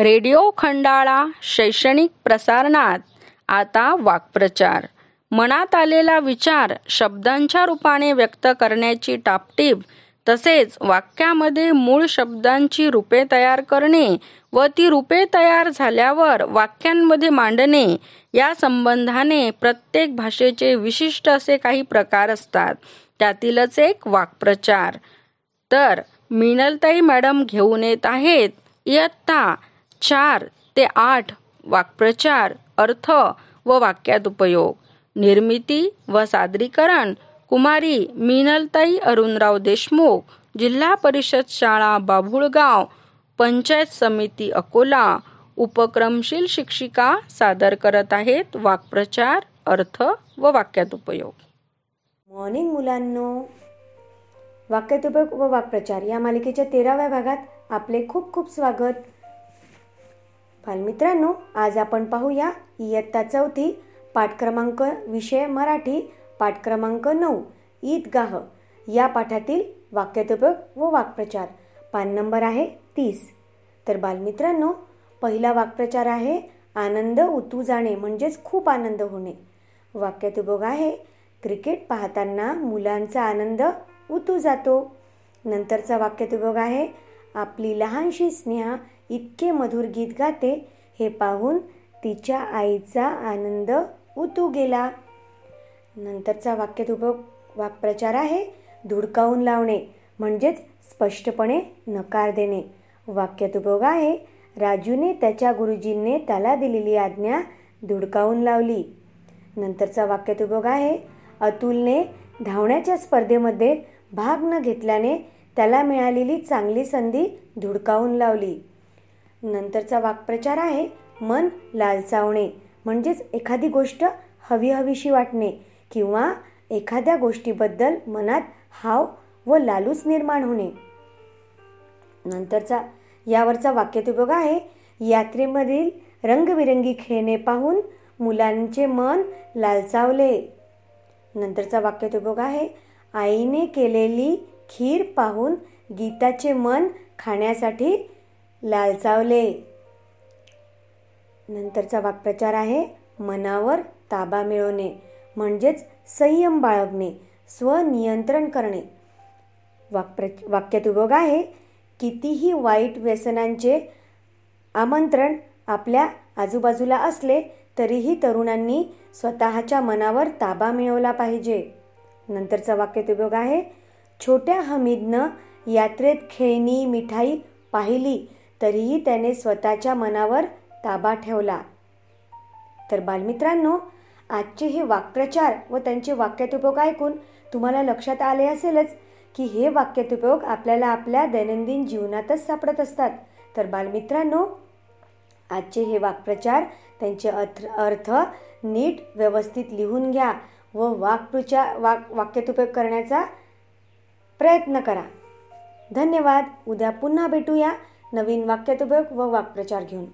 Radio Khandala शैक्षणिक प्रसारणात आता वाक्प्रचार. मनात आलेला विचार शब्दांच्या रूपाने व्यक्त करण्याची टापटीप तसेच वाक्यामध्ये मूळ शब्दांची रूपे तयार करणे व ती रूपे तयार झाल्यावर वाक्यांमध्ये मांडणे या संबंधाने प्रत्येक भाषेचे विशिष्ट असे काही प्रकार असतात. त्यातीलच एक वाक्प्रचार. तर मिनलताई मॅडम घेऊन येत आहेत. इयत्ता चार ते आठ वाक्प्रचार अर्थ व वाक्यात उपयोग निर्मिती व सादरीकरण. कुमारी मिनलताई अरुणराव देशमुख जिल्हा परिषद शाळा बाभुळगाव पंचायत समिती अकोला. उपक्रमशील शिक्षिका सादर करत आहेत वाक्प्रचार अर्थ व वाक्यात उपयोग मॉर्निंग मुलांनो. उपयोग व वाक्प्रचार या मालिकेच्या तेराव्या भागात आपले खूप खूप स्वागत. बालमित्रांनो आज आपण पाहूया इयत्ता चौथी पाठ क्रमांक विषय मराठी पाठ क्रमांक नऊ ईदगाह. या पाठातील वाक्यतुपक व वाक्प्रचार. पान नंबर आहे तीस. तर बालमित्रांनो पहिला वाक्प्रचार आहे आनंद उतू जाणे म्हणजेच खूप आनंद होणे. वाक्यतुपक आहे क्रिकेट पाहताना मुलांचा आनंद उतू जातो. नंतरचा वाक्यतुपक आहे आपली लहानशी स्नेहा इतके मधुर गीत गाते हे पाहून तिच्या आईचा आनंद उतू गेला. नंतरचा वाक्यतुपक वाक्प्रचार आहे धुडकावून लावणे म्हणजेच स्पष्टपणे नकार देणे. वाक्यतुपक आहे राजूने त्याच्या गुरुजींनी त्याला दिलेली आज्ञा धुडकावून लावली. नंतरचा वाक्यतुपक आहे अतुलने धावण्याच्या स्पर्धेमध्ये भाग न घेतल्याने त्याला मिळालेली चांगली संधी धुडकावून लावली. नंतरचा वाक्प्रचार आहे मन लालचावणे म्हणजेच एखादी गोष्ट हवी हवीशी वाटणे किंवा एखाद्या गोष्टीबद्दल मनात हाव व लालूच निर्माण होणे. नंतरचा यावरचा वाक्यतुपयोग आहे यात्रेमधील रंगबिरंगी खेळणे पाहून मुलांचे मन लालचावले. नंतरचा वाक्यतुपयोग आहे आईने केलेली खीर पाहून गीताचे मन खाण्यासाठी लालचावले. नंतरचा वाक्प्रचार आहे मनावर ताबा मिळवणे म्हणजेच संयम बाळगणे स्वनियंत्रण करणे. वाक्प्र वाक्यात आहे कितीही वाईट व्यसनांचे आमंत्रण आपल्या आजूबाजूला असले तरीही तरुणांनी स्वतःच्या मनावर ताबा मिळवला पाहिजे. नंतरचा वाक्यत आहे छोट्या हमीदनं यात्रेत खेळणी मिठाई पाहिली तरीही त्याने स्वतःच्या मनावर ताबा ठेवला. तर बालमित्रांनो आजचे हे वाक्प्रचार व त्यांचे वाक्यतुपयोग ऐकून तुम्हाला लक्षात आले असेलच की हे वाक्यतुपयोग आपल्याला आपल्या दैनंदिन जीवनातच सापडत असतात. तर बालमित्रांनो आजचे हे वाक्प्रचार त्यांचे अर्थ अर्थ नीट व्यवस्थित लिहून घ्या व वाक्प्रचार वाक वाक्यतुपयोग करण्याचा प्रयत्न करा. धन्यवाद. उद्या पुन्हा भेटूया. नवीन वाक्यातुपयोग व वाक्प्रचार घेऊन.